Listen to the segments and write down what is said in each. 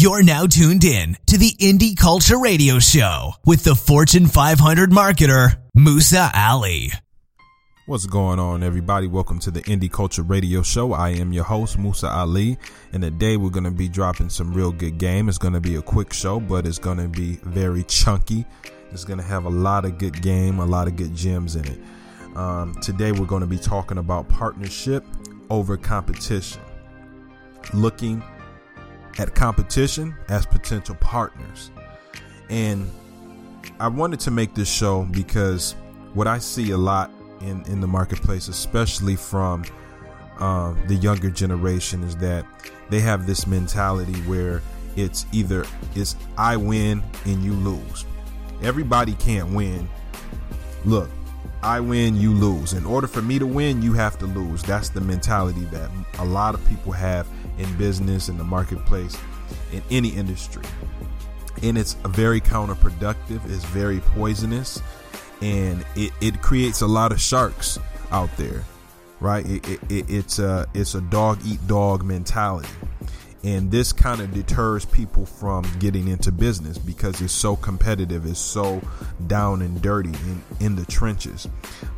You're now tuned in to the Indie Culture Radio Show with the Fortune 500 marketer, Musa Ali. What's going on, everybody? Welcome to the Indie Culture Radio Show. I am your host, Musa Ali, and today we're going to be dropping some real good game. It's going to be a quick show, but it's going to be very chunky. It's going to have a lot of good game, a lot of good gems in it. Um, today we're going to be talking about partnership over competition, looking at competition as potential partners. And I wanted to make this show because what I see a lot in in the marketplace, especially from uh, the younger generation, is that they have this mentality where it's either it's I win and you lose. Everybody can't win. Look, I win, you lose. In order for me to win, you have to lose. That's the mentality that a lot of people have in business, in the marketplace, in any industry. And it's very counterproductive, it's very poisonous and it, it creates a lot of sharks out there right? It, it, it's a it's a dog eat dog mentality. And this kind of deters people from getting into business because it's so competitive it's so down and dirty in, in the trenches.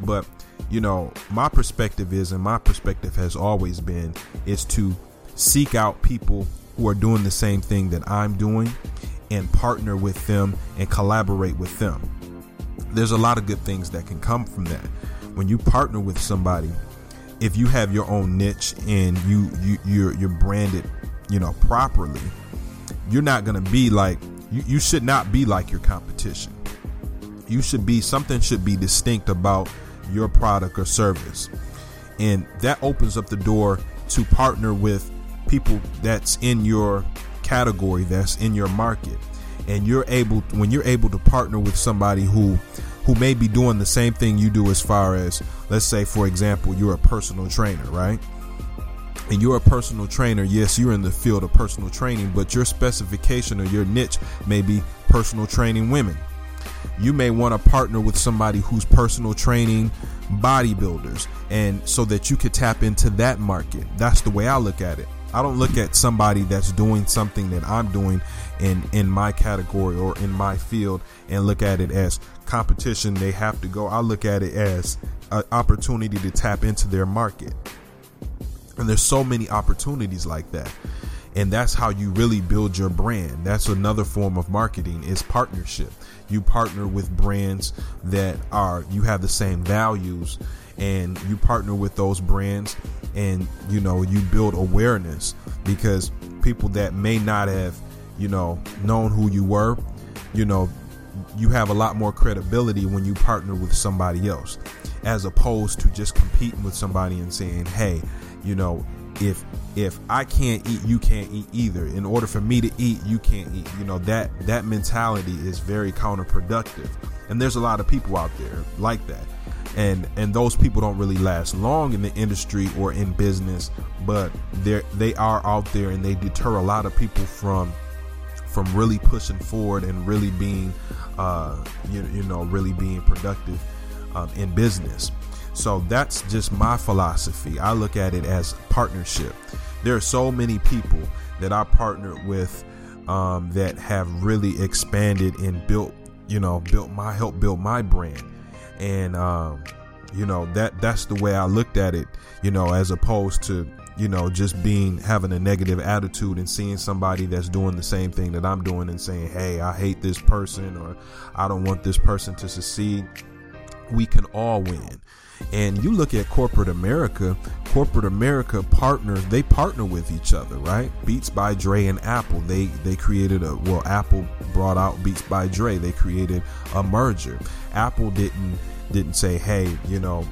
But you know my perspective is and my perspective has always been is to seek out people who are doing the same thing that i'm doing and partner with them and collaborate with them there's a lot of good things that can come from that. When you partner with somebody, if you have your own niche and you you you're you're branded, you know, properly, you're not going to be like you, you should not be like your competition. You should be something should be distinct about your product or service. And that opens up the door to partner with people that's in your category, that's in your market and you're able when you're able to partner with somebody who who may be doing the same thing you do as far as let's say for example you're a personal trainer right? And you're a personal trainer yes you're in the field of personal training but your specification or your niche may be personal training women. You may want to partner with somebody who's personal training bodybuilders and so that you could tap into that market. That's the way i look at it I don't look at somebody that's doing something that I'm doing in in my category or in my field and look at it as competition. They have to go. I look at it as an opportunity to tap into their market. And there's so many opportunities like that. And that's how you really build your brand. That's another form of marketing is partnership. You partner with brands that are you have the same values and you partner with those brands and you know you build awareness because people that may not have you know known who you were you know you have a lot more credibility when you partner with somebody else as opposed to just competing with somebody and saying hey you know if if I can't eat, you can't eat either. In order for me to eat, you can't eat. You know that that mentality is very counterproductive, and there's a lot of people out there like that and and those people don't really last long in the industry or in business but they they are out there and they deter a lot of people from from really pushing forward and really being uh, you, you know really being productive um, in business. So that's just my philosophy. I look at it as partnership. There are so many people that i partnered with um, that have really expanded and built you know built my help build my brand and um, you know that that's the way I looked at it. You know, as opposed to you know just being having a negative attitude and seeing somebody that's doing the same thing that I'm doing and saying, "Hey, I hate this person," or "I don't want this person to succeed." We can all win. And you look at corporate America, corporate America partners, they partner with each other, right? Beats by Dre and Apple, they they created a well, Apple brought out Beats by Dre. They created a merger. Apple didn't didn't say, hey, you know,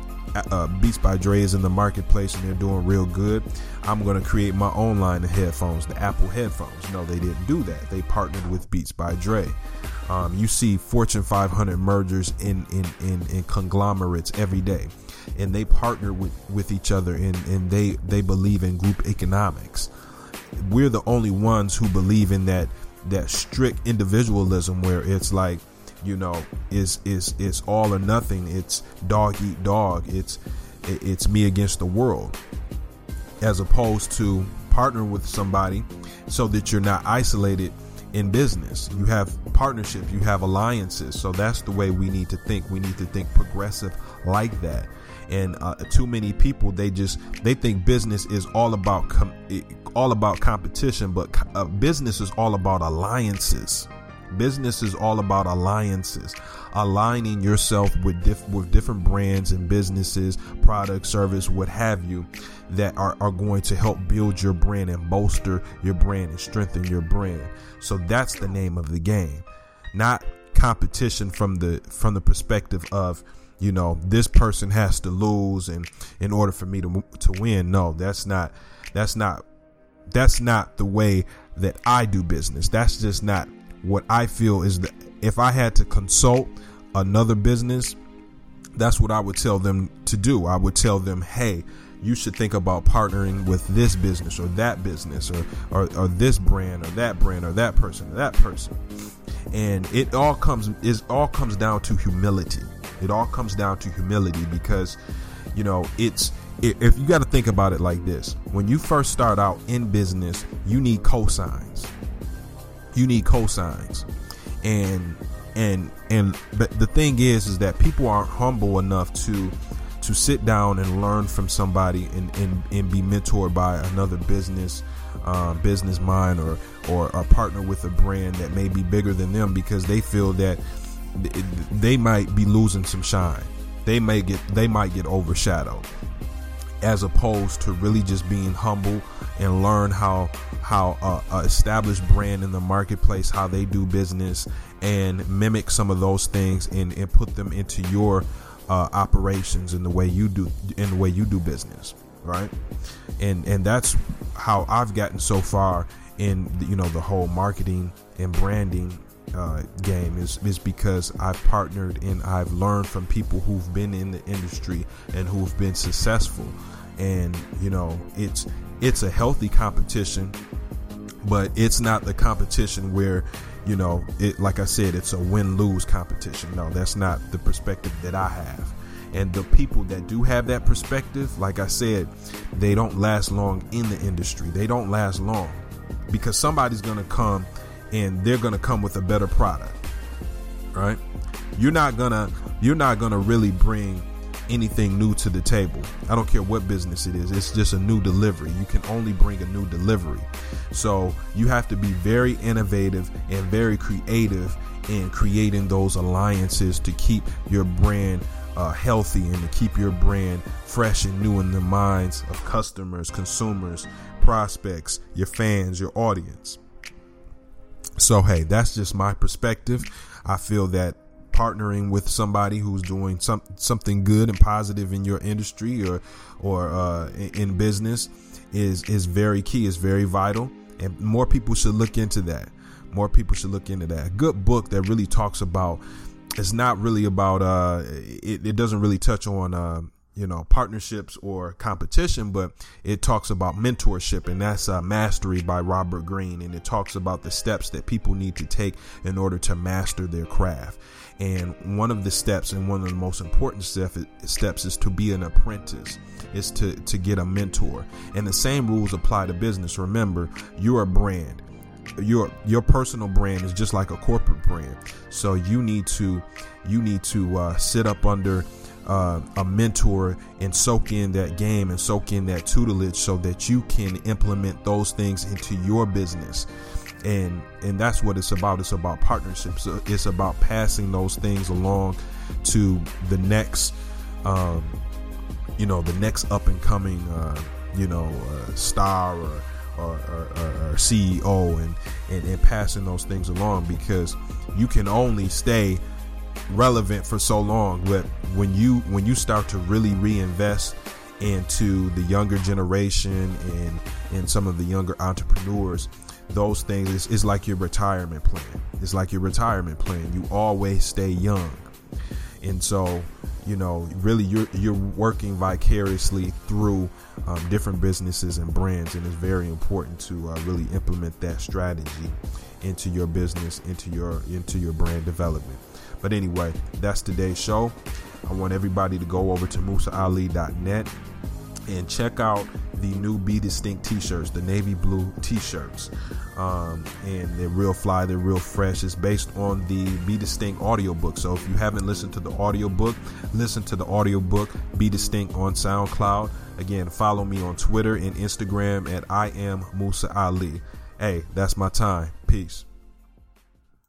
uh, Beats by Dre is in the marketplace and they're doing real good. I'm going to create my own line of headphones, the Apple headphones. No, they didn't do that. They partnered with Beats by Dre. Um, you see Fortune 500 mergers in, in, in, in, conglomerates every day. And they partner with, with each other and, and they, they believe in group economics. We're the only ones who believe in that that strict individualism where it's like you know is is is all or nothing it's dog eat dog it's it's me against the world as opposed to partnering with somebody so that you're not isolated in business. You have partnership, you have alliances. So that's the way we need to think. We need to think progressive like that. And uh, too many people they just they think business is all about com- all about competition, but uh, business is all about alliances. Business is all about alliances, aligning yourself with diff- with different brands and businesses, product, service, what have you, that are, are going to help build your brand and bolster your brand and strengthen your brand. So that's the name of the game, not competition from the from the perspective of you know this person has to lose and in order for me to to win. No, that's not that's not that's not the way that I do business. That's just not what I feel is that if I had to consult another business, that's what I would tell them to do. I would tell them, hey, you should think about partnering with this business or that business or, or, or this brand or that brand or that person or that person. And it all comes is all comes down to humility. It all comes down to humility because you know it's if you got to think about it like this when you first start out in business you need cosigns you need cosigns. And and and but the thing is is that people aren't humble enough to to sit down and learn from somebody and and, and be mentored by another business um, business mind or, or or partner with a brand that may be bigger than them because they feel that they might be losing some shine. They may get they might get overshadowed as opposed to really just being humble and learn how how a, established brand in the marketplace how they do business and mimic some of those things and, and put them into your uh, operations in the way you do in the way you do business right? And and that's how I've gotten so far in you know the whole marketing and branding uh, game is is because I've partnered and I've learned from people who've been in the industry and who've been successful. And you know it's it's a healthy competition but it's not the competition where you know it like i said it's a win-lose competition. No that's not the perspective that i have. And the people that do have that perspective like i said they don't last long in the industry. They don't last long because somebody's gonna come and they're gonna come with a better product right you're not gonna you're not gonna really bring anything new to the table. I don't care what business it is, it's just a new delivery. You can only bring a new delivery. So you have to be very innovative and very creative in creating those alliances to keep your brand uh, healthy and to keep your brand fresh and new in the minds of customers, consumers, prospects, your fans, your audience. So, hey, that's just my perspective. I feel that partnering with somebody who's doing some something good and positive in your industry or or uh, in business is is very key. is very vital, and more people should look into that. More people should look into that. A good book that really talks about. It's not really about. Uh, it, it doesn't really touch on. Uh, you know partnerships or competition but it talks about mentorship and that's uh, mastery by robert greene and it talks about the steps that people need to take in order to master their craft and one of the steps and one of the most important steps is to be an apprentice, is to, to get a mentor. And the same rules apply to business. Remember, you're a brand. Your your personal brand is just like a corporate brand. So you need to you need to uh, sit up under uh, a mentor and soak in that game and soak in that tutelage so that you can implement those things into your business. And and that's what it's about. It's about partnerships. It's about passing those things along to the next um, you know the next up and coming uh, you know uh, star or or, or, or, CEO and, and and passing those things along because you can only stay relevant for so long but when you when you start to really reinvest into the younger generation and and some of the younger entrepreneurs those things is, is like your retirement plan. It's like your retirement plan. You always stay young. And so, you know, really you're you're working vicariously through um, different businesses and brands, and it's very important to uh, really implement that strategy into your business, into your into your brand development. But anyway, that's today's show. I want everybody to go over to MusaAli.net and check out the new Be Distinct t-shirts, the navy blue t-shirts. Um, and they're real fly, they're real fresh. It's based on the Be Distinct audiobook. So if you haven't listened to the audiobook, listen to the audiobook Be Distinct on SoundCloud. Again, follow me on Twitter and Instagram at I am Musa Ali. Hey, that's my time. Peace.